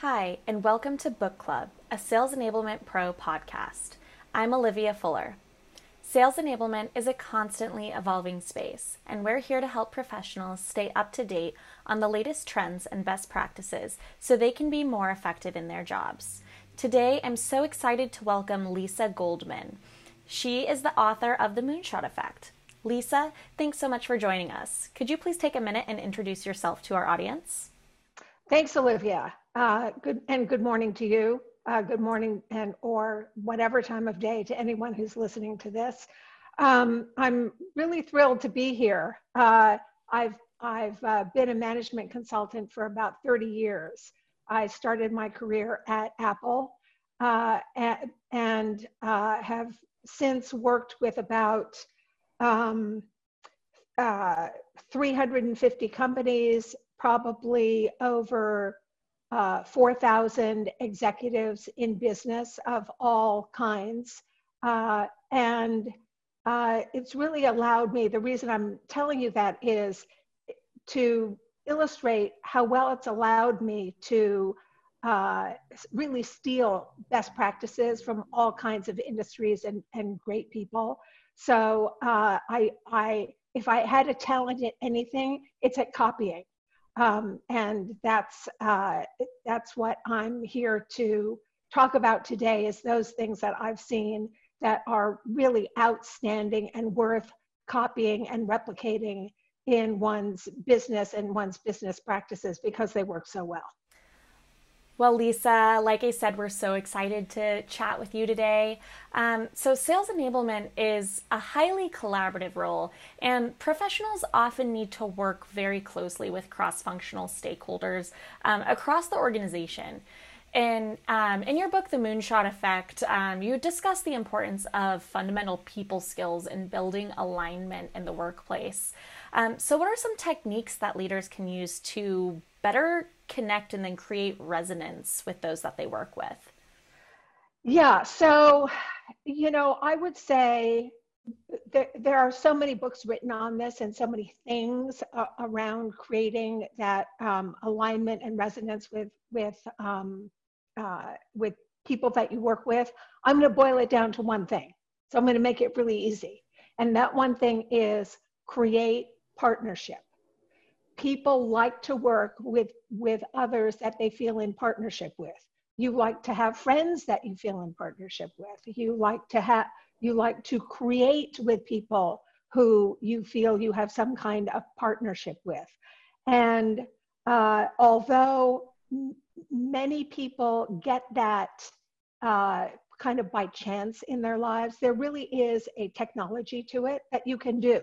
Hi, and welcome to Book Club, a Sales Enablement Pro podcast. I'm Olivia Fuller. Sales enablement is a constantly evolving space, and we're here to help professionals stay up to date on the latest trends and best practices so they can be more effective in their jobs. Today, I'm so excited to welcome Lisa Goldman. She is the author of The Moonshot Effect. Lisa, thanks so much for joining us. Could you please take a minute and introduce yourself to our audience? Thanks, Olivia. Uh, good and good morning to you. Uh, good morning and or whatever time of day to anyone who's listening to this. Um, I'm really thrilled to be here. Uh, I've I've uh, been a management consultant for about 30 years. I started my career at Apple uh, and, have since worked with about um, 350 companies, probably over uh, 4,000 executives in business of all kinds. Uh, and uh, it's really allowed me, the reason I'm telling you that is to illustrate how well it's allowed me to uh, really steal best practices from all kinds of industries and, and great people. So uh, I, I, if I had a talent at anything, it's at copying. Um, and that's, uh, that's what I'm here to talk about today is those things that I've seen that are really outstanding and worth copying and replicating in one's business and one's business practices because they work so well. Well, Lisa, like I said, we're so excited to chat with you today. Um, so, sales enablement is a highly collaborative role, and professionals often need to work very closely with cross functional stakeholders um, across the organization. And um, in your book, The Moonshot Effect, um, you discuss the importance of fundamental people skills in building alignment in the workplace. Um, so, what are some techniques that leaders can use to better connect and then create resonance with those that they work with? Yeah, so, you know, I would say there, there are so many books written on this and so many things uh, around creating that um, alignment and resonance with, with, um, uh, with people that you work with. I'm going to boil it down to one thing. So I'm going to make it really easy. And that one thing is create partnership people like to work with with others that they feel in partnership with. You like to have friends that you feel in partnership with. You like to have you like to create with people who you feel you have some kind of partnership with. And uh, although many people get that uh, kind of by chance in their lives there really is a technology to it that you can do.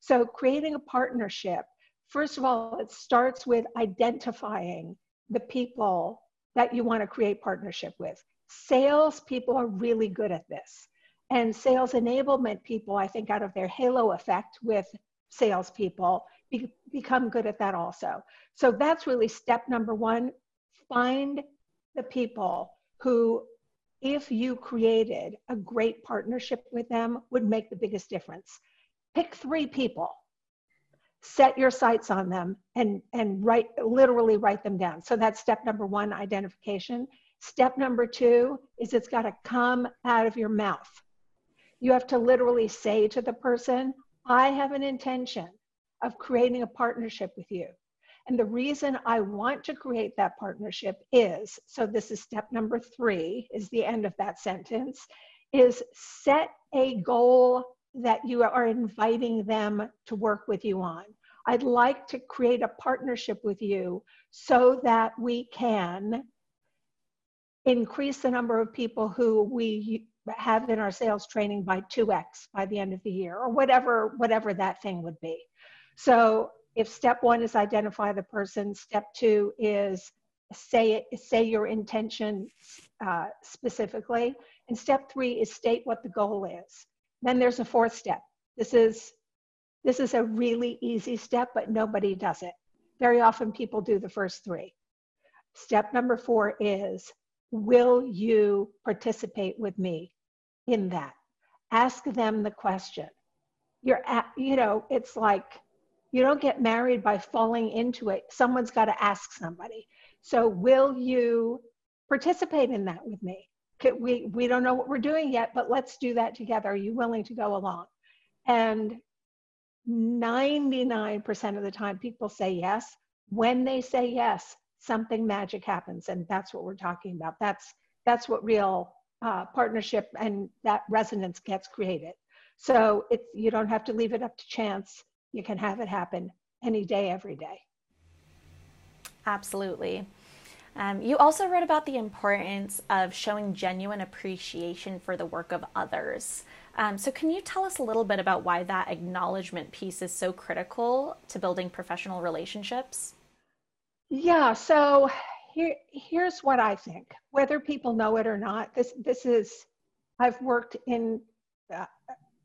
So creating a partnership First of all, it starts with identifying the people that you want to create partnership with. Sales people are really good at this. And sales enablement people, I think, out of their halo effect with salespeople, be, become good at that also. So that's really step number one. Find the people who, if you created a great partnership with them, would make the biggest difference. Pick three people set your sights on them and and write literally write them down. So that's step number one identification. Step number two is it's got to come out of your mouth. You have to literally say to the person i have an intention of creating a partnership with you. And the reason i want to create that partnership is so this is step number three is the end of that sentence is set a goal that you are inviting them to work with you on. I'd like to create a partnership with you so that we can increase the number of people who we have in our sales training by 2x by the end of the year or whatever whatever that thing would be so if step one is identify the person step two is say it say your intention uh, specifically and step three is state what the goal is then there's a fourth step. This is this is a really easy step, but nobody does it. Very often people do the first three. Step number four is Will you participate with me in that? Ask them the question. You're at, you know, it's like you don't get married by falling into it. Someone's got to ask somebody. So will you participate in that with me? We, we don't know what we're doing yet, but let's do that together. Are you willing to go along? And 99% of the time, people say yes. When they say yes, something magic happens. And that's what we're talking about. That's, that's what real uh, partnership and that resonance gets created. So it's, you don't have to leave it up to chance. You can have it happen any day, every day. Absolutely. Um, you also wrote about the importance of showing genuine appreciation for the work of others. Um, so, can you tell us a little bit about why that acknowledgement piece is so critical to building professional relationships? Yeah, so here, here's what I think. Whether people know it or not, this this is I've worked in, uh,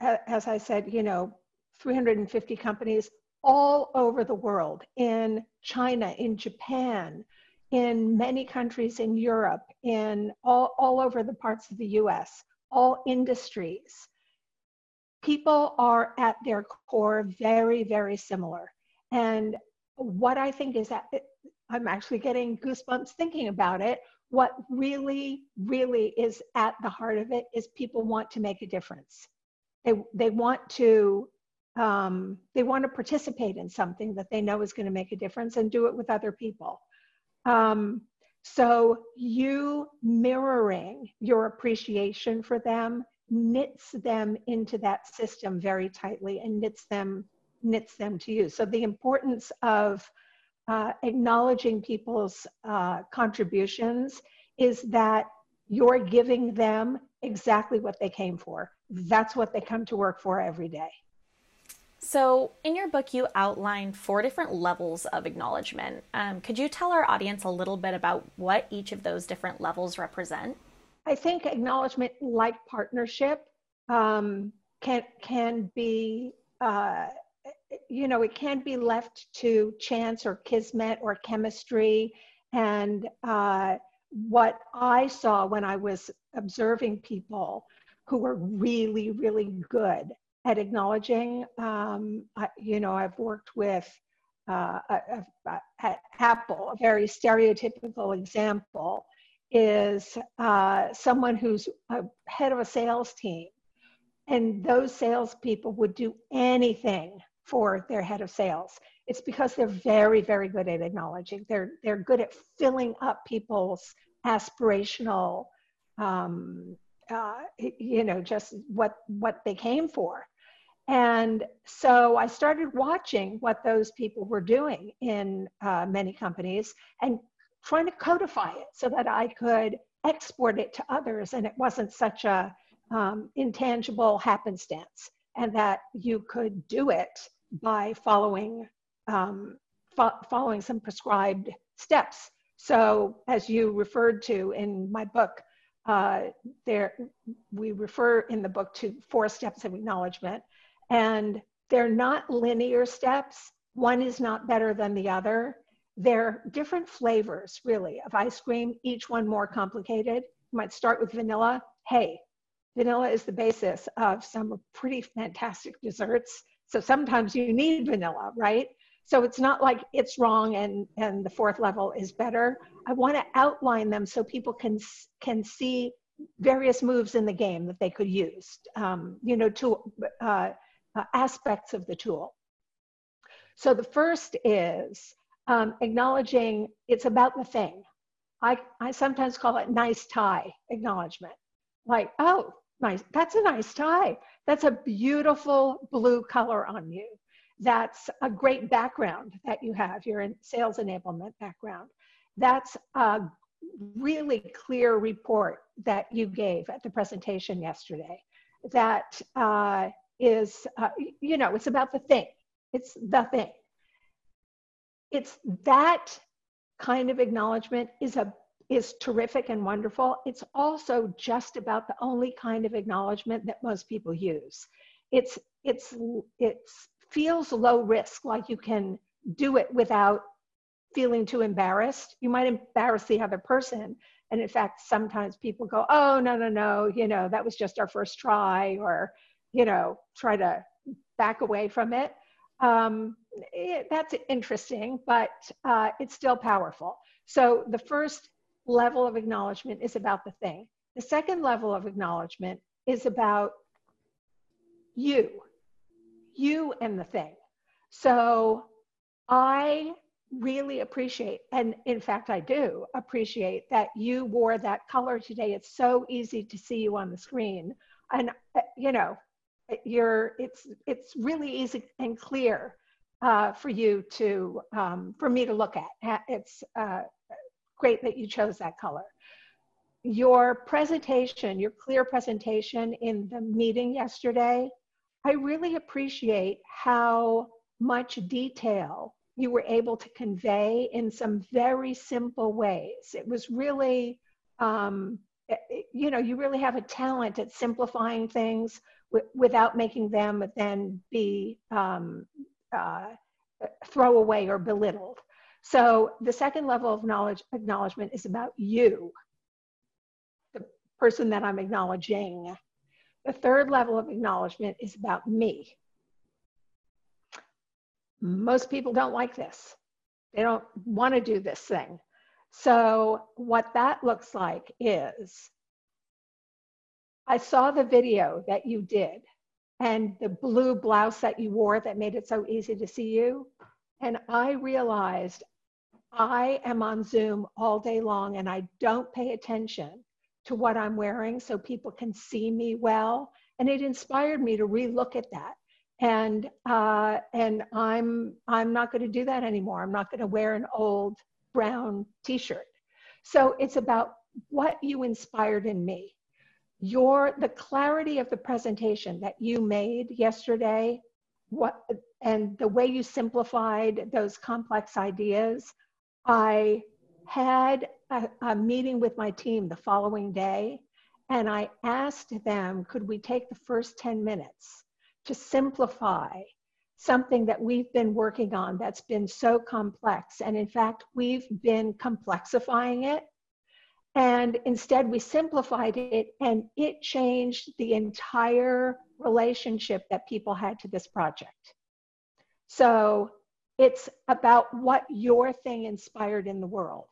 as I said, you know, 350 companies all over the world, in China, in Japan, in many countries in Europe, in all, all over the parts of the US, all industries. People are at their core very, very similar. And what I think is that I'm actually getting goosebumps thinking about it. What really, really is at the heart of it is people want to make a difference. They, they want to um, they want to participate in something that they know is going to make a difference and do it with other people. Um, so you mirroring your appreciation for them knits them into that system very tightly and knits them knits them to you. So the importance of uh, acknowledging people's uh, contributions is that you're giving them exactly what they came for. That's what they come to work for every day. So, in your book, you outline four different levels of acknowledgement. Um, could you tell our audience a little bit about what each of those different levels represent? I think acknowledgement, like partnership, um, can can be, uh, you know, it can be left to chance or kismet or chemistry. And uh, what I saw when I was observing people who were really, really good at acknowledging. Um, I, you know, I've worked with uh, at Apple, a very stereotypical example is uh, someone who's a head of a sales team, and those salespeople would do anything for their head of sales. It's because they're very, very good at acknowledging. They're they're good at filling up people's aspirational, um, uh, you know, just what what they came for. And so I started watching what those people were doing in uh, many companies and trying to codify it so that I could export it to others and it wasn't such a um, intangible happenstance and that you could do it by following um, fo- following some prescribed steps. So as you referred to in my book, uh, there we refer in the book to four steps of acknowledgement and they're not linear steps. One is not better than the other. They're different flavors, really, of ice cream, each one more complicated. You might start with vanilla. Hey, vanilla is the basis of some pretty fantastic desserts. So sometimes you need vanilla, right? So it's not like it's wrong and, and the fourth level is better. I want to outline them so people can, can see various moves in the game that they could use, um, you know, to uh, uh, aspects of the tool. So the first is um, acknowledging it's about the thing. I, I sometimes call it nice tie acknowledgement. Like, oh, nice, that's a nice tie. That's a beautiful blue color on you. That's a great background that you have. You're in sales enablement background. That's a really clear report that you gave at the presentation yesterday. That uh, is, uh, you know, it's about the thing. It's the thing. It's that kind of acknowledgement is a is terrific and wonderful. It's also just about the only kind of acknowledgement that most people use. It's it's it feels low risk, like you can do it without feeling too embarrassed. You might embarrass the other person. And in fact, sometimes people go, oh, no, no, no, you know, that was just our first try, or, you know, try to back away from it. um, it, that's interesting, but uh, it's still powerful. So the first level of acknowledgement is about the thing. The second level of acknowledgement is about you, you and the thing. So I really appreciate, and in fact, I do appreciate that you wore that color today. It's so easy to see you on the screen. And, uh, you know, you're, it's, it's really easy and clear uh, for you to, um, for me to look at. It's uh, great that you chose that color. Your presentation, your clear presentation in the meeting yesterday, I really appreciate how much detail you were able to convey in some very simple ways. It was really, um, you know, you really have a talent at simplifying things w- without making them then be um, uh, throwaway or belittled. So the second level of knowledge acknowledgement is about you, the person that I'm acknowledging. The third level of acknowledgement is about me. Most people don't like this. They don't want to do this thing. So, what that looks like is I saw the video that you did and the blue blouse that you wore that made it so easy to see you. And I realized I am on Zoom all day long and I don't pay attention to what I'm wearing so people can see me well. And it inspired me to relook at that. And uh, and I'm I'm not going to do that anymore. I'm not going to wear an old brown T-shirt. So it's about what you inspired in me. Your the clarity of the presentation that you made yesterday, what and the way you simplified those complex ideas. I had a, a meeting with my team the following day, and I asked them, could we take the first 10 minutes to simplify something that we've been working on that's been so complex? And in fact, we've been complexifying it. And instead, we simplified it, and it changed the entire relationship that people had to this project. So it's about what your thing inspired in the world.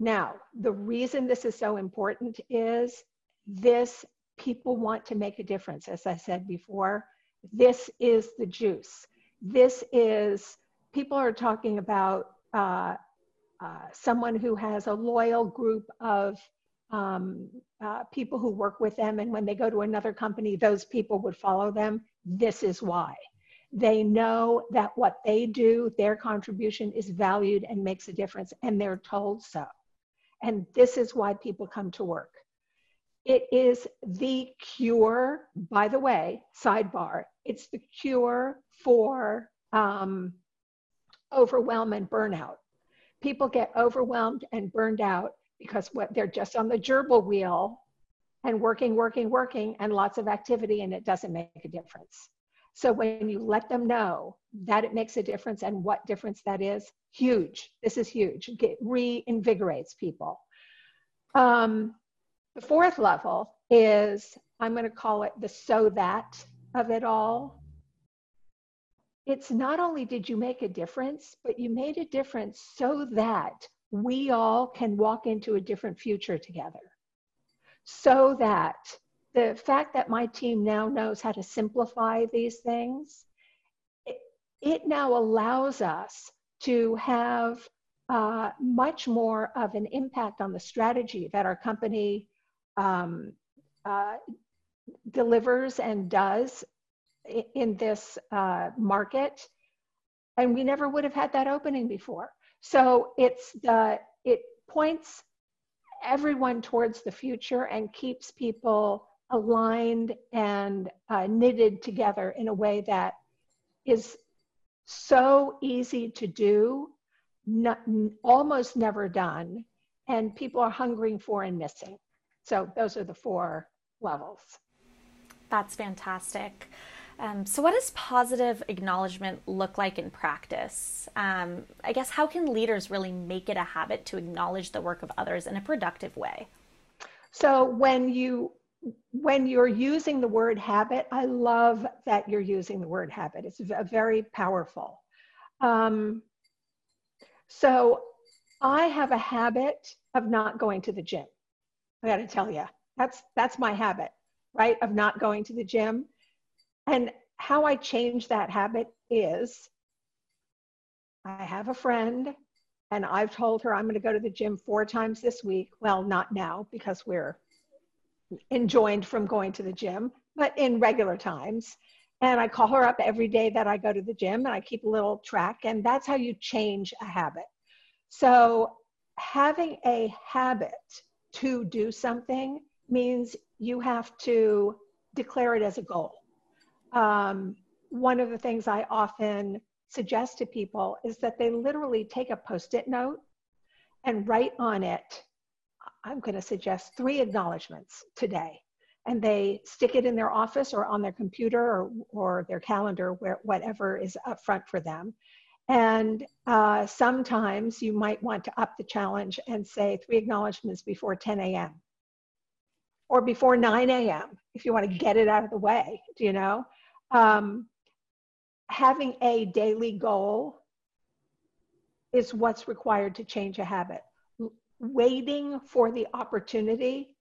Now, the reason this is so important is this people want to make a difference, as I said before. This is the juice. This is, people are talking about uh, uh, someone who has a loyal group of um, uh, people who work with them, and when they go to another company, those people would follow them. This is why. They know that what they do, their contribution is valued and makes a difference, and they're told so. And this is why people come to work. It is the cure, by the way, sidebar, it's the cure for um, overwhelm and burnout. People get overwhelmed and burned out because what they're just on the gerbil wheel and working, working, working, and lots of activity, and it doesn't make a difference. So when you let them know that it makes a difference and what difference that is, huge. This is huge. It reinvigorates people. Um, the fourth level is I'm going to call it the so that of it all. It's not only did you make a difference, but you made a difference so that we all can walk into a different future together. So that the fact that my team now knows how to simplify these things, it, it now allows us to have uh, much more of an impact on the strategy that our company um, uh, delivers and does in this uh, market. And we never would have had that opening before. So it's the, it points everyone towards the future and keeps people aligned and uh, knitted together in a way that is so easy to do, not, almost never done, and people are hungering for and missing. So those are the four levels. That's fantastic. Um, so, what does positive acknowledgement look like in practice? Um, I guess how can leaders really make it a habit to acknowledge the work of others in a productive way? So, when you when you're using the word habit, I love that you're using the word habit. It's very powerful. Um, so I have a habit of not going to the gym. I got to tell you, that's that's my habit, right? Of not going to the gym. And how I change that habit is I have a friend and I've told her I'm going to go to the gym four times this week. Well, not now because we're enjoined from going to the gym, but in regular times. And I call her up every day that I go to the gym and I keep a little track. And that's how you change a habit. So having a habit to do something means you have to declare it as a goal. Um, one of the things I often suggest to people is that they literally take a post it note and write on it, I'm going to suggest three acknowledgments today. And they stick it in their office or on their computer or, or their calendar, where, whatever is up front for them. And uh, sometimes you might want to up the challenge and say three acknowledgments before 10 a.m. or before 9 a.m. if you want to get it out of the way, do you know? Um, having a daily goal is what's required to change a habit. Waiting for the opportunity,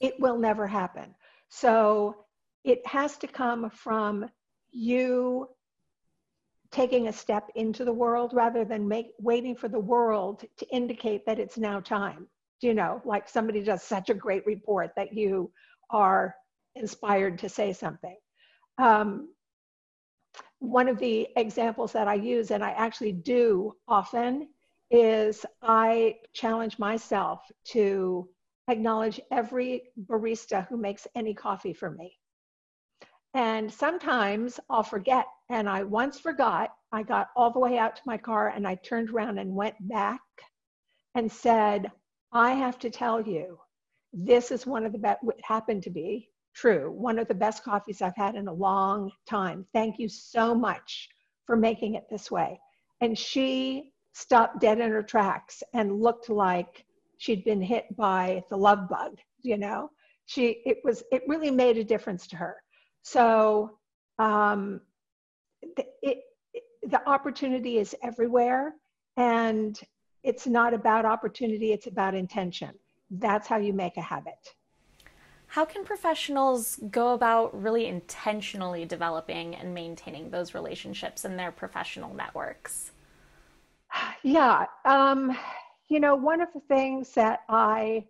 it will never happen. So it has to come from you taking a step into the world rather than make waiting for the world to indicate that it's now time you know like somebody does such a great report that you are inspired to say something um, one of the examples that i use and i actually do often is i challenge myself to acknowledge every barista who makes any coffee for me and sometimes I'll forget. And I once forgot. I got all the way out to my car and I turned around and went back and said, I have to tell you, this is one of the best, what happened to be true, one of the best coffees I've had in a long time. Thank you so much for making it this way. And she stopped dead in her tracks and looked like she'd been hit by the love bug, you know? She, it was, it really made a difference to her. So um, the, it, it, the opportunity is everywhere, and it's not about opportunity, it's about intention. That's how you make a habit. How can professionals go about really intentionally developing and maintaining those relationships in their professional networks? Yeah, um, you know, one of the things that I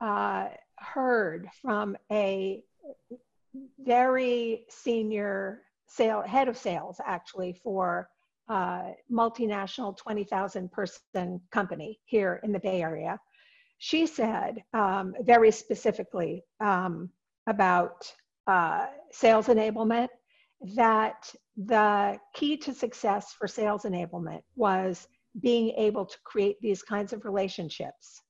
uh, heard from a very senior sale, head of sales actually for uh, multinational 20,000 person company here in the Bay Area. She said um, very specifically um, about uh, sales enablement that the key to success for sales enablement was being able to create these kinds of relationships,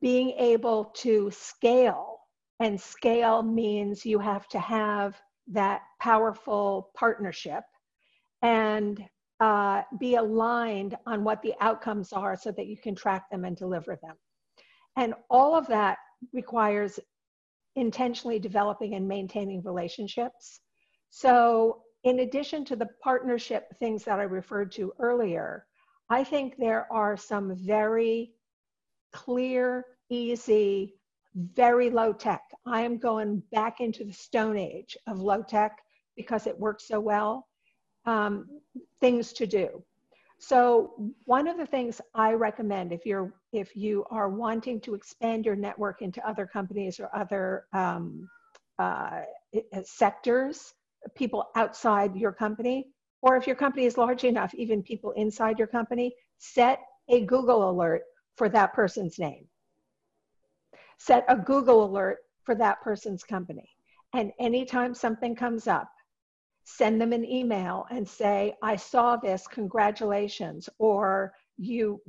being able to scale and scale means you have to have that powerful partnership and uh, be aligned on what the outcomes are so that you can track them and deliver them. And all of that requires intentionally developing and maintaining relationships. So, in addition to the partnership things that I referred to earlier, I think there are some very clear, easy very low tech. I am going back into the stone age of low tech because it works so well. Um, things to do. So one of the things I recommend if you're if you are wanting to expand your network into other companies or other um, uh, sectors, people outside your company, or if your company is large enough, even people inside your company, set a Google alert for that person's name set a Google alert for that person's company. And anytime something comes up, send them an email and say, I saw this, congratulations, or you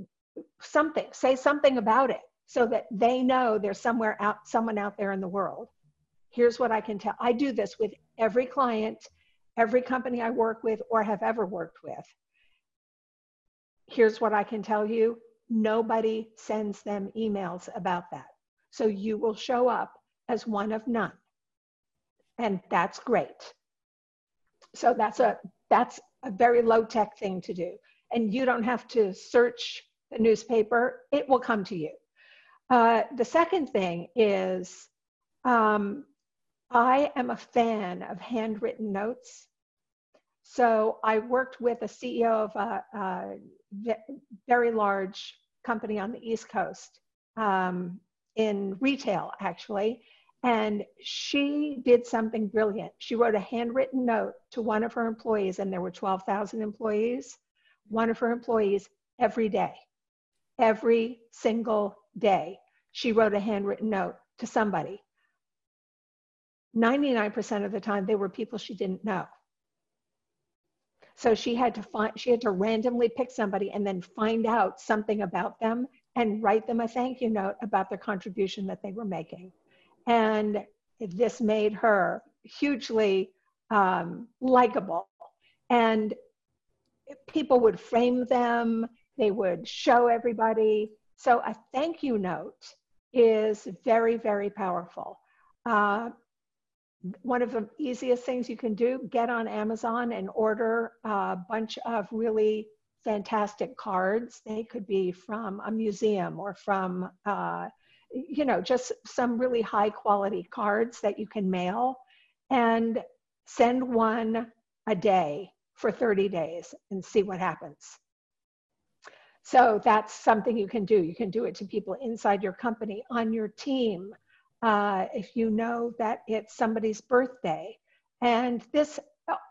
something, say something about it so that they know there's somewhere out, someone out there in the world. Here's what I can tell. I do this with every client, every company I work with or have ever worked with. Here's what I can tell you. Nobody sends them emails about that. So you will show up as one of none. And that's great. So that's a that's a very low tech thing to do. And you don't have to search the newspaper, it will come to you. Uh, the second thing is um, I am a fan of handwritten notes. So I worked with a CEO of a, a very large company on the East Coast um, in retail, actually. And she did something brilliant. She wrote a handwritten note to one of her employees, and there were 12,000 employees, one of her employees every day. Every single day, she wrote a handwritten note to somebody. 99% of the time, they were people she didn't know. So she had to find, she had to randomly pick somebody and then find out something about them and write them a thank you note about their contribution that they were making. And this made her hugely um, likable. And people would frame them, they would show everybody. So a thank you note is very, very powerful. Uh, one of the easiest things you can do get on amazon and order a bunch of really fantastic cards they could be from a museum or from uh, you know just some really high quality cards that you can mail and send one a day for 30 days and see what happens so that's something you can do you can do it to people inside your company on your team uh, if you know that it's somebody's birthday. And this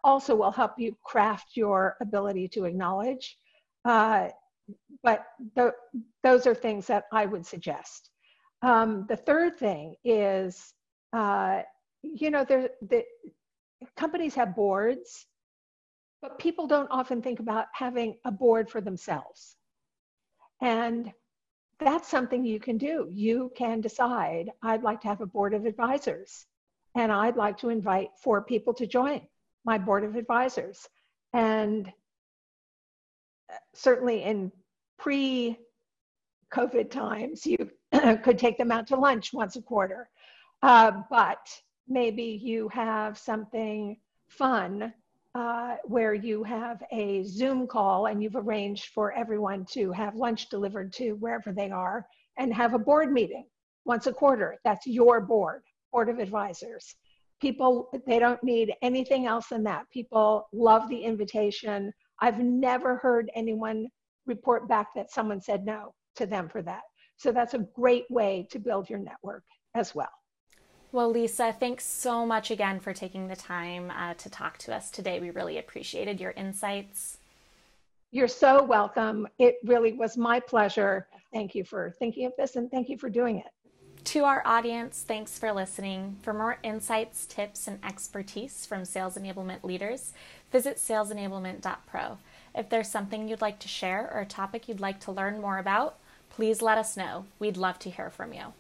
also will help you craft your ability to acknowledge. Uh, but those are things that I would suggest. Um, the third thing is, uh, you know, the companies have boards, but people don't often think about having a board for themselves. And that's something you can do. You can decide, I'd like to have a board of advisors, and I'd like to invite four people to join my board of advisors. And uh, certainly in pre COVID times, you could take them out to lunch once a quarter. Uh, but maybe you have something fun uh, where you have a Zoom call and you've arranged for everyone to have lunch delivered to wherever they are and have a board meeting once a quarter. That's your board, board of advisors. People, they don't need anything else than that. People love the invitation. I've never heard anyone report back that someone said no to them for that. So that's a great way to build your network as well. Well, Lisa, thanks so much again for taking the time uh, to talk to us today. We really appreciated your insights. You're so welcome. It really was my pleasure. Thank you for thinking of this and thank you for doing it. To our audience, thanks for listening. For more insights, tips, and expertise from sales enablement leaders, visit salesenablement.pro. If there's something you'd like to share or a topic you'd like to learn more about, please let us know. We'd love to hear from you.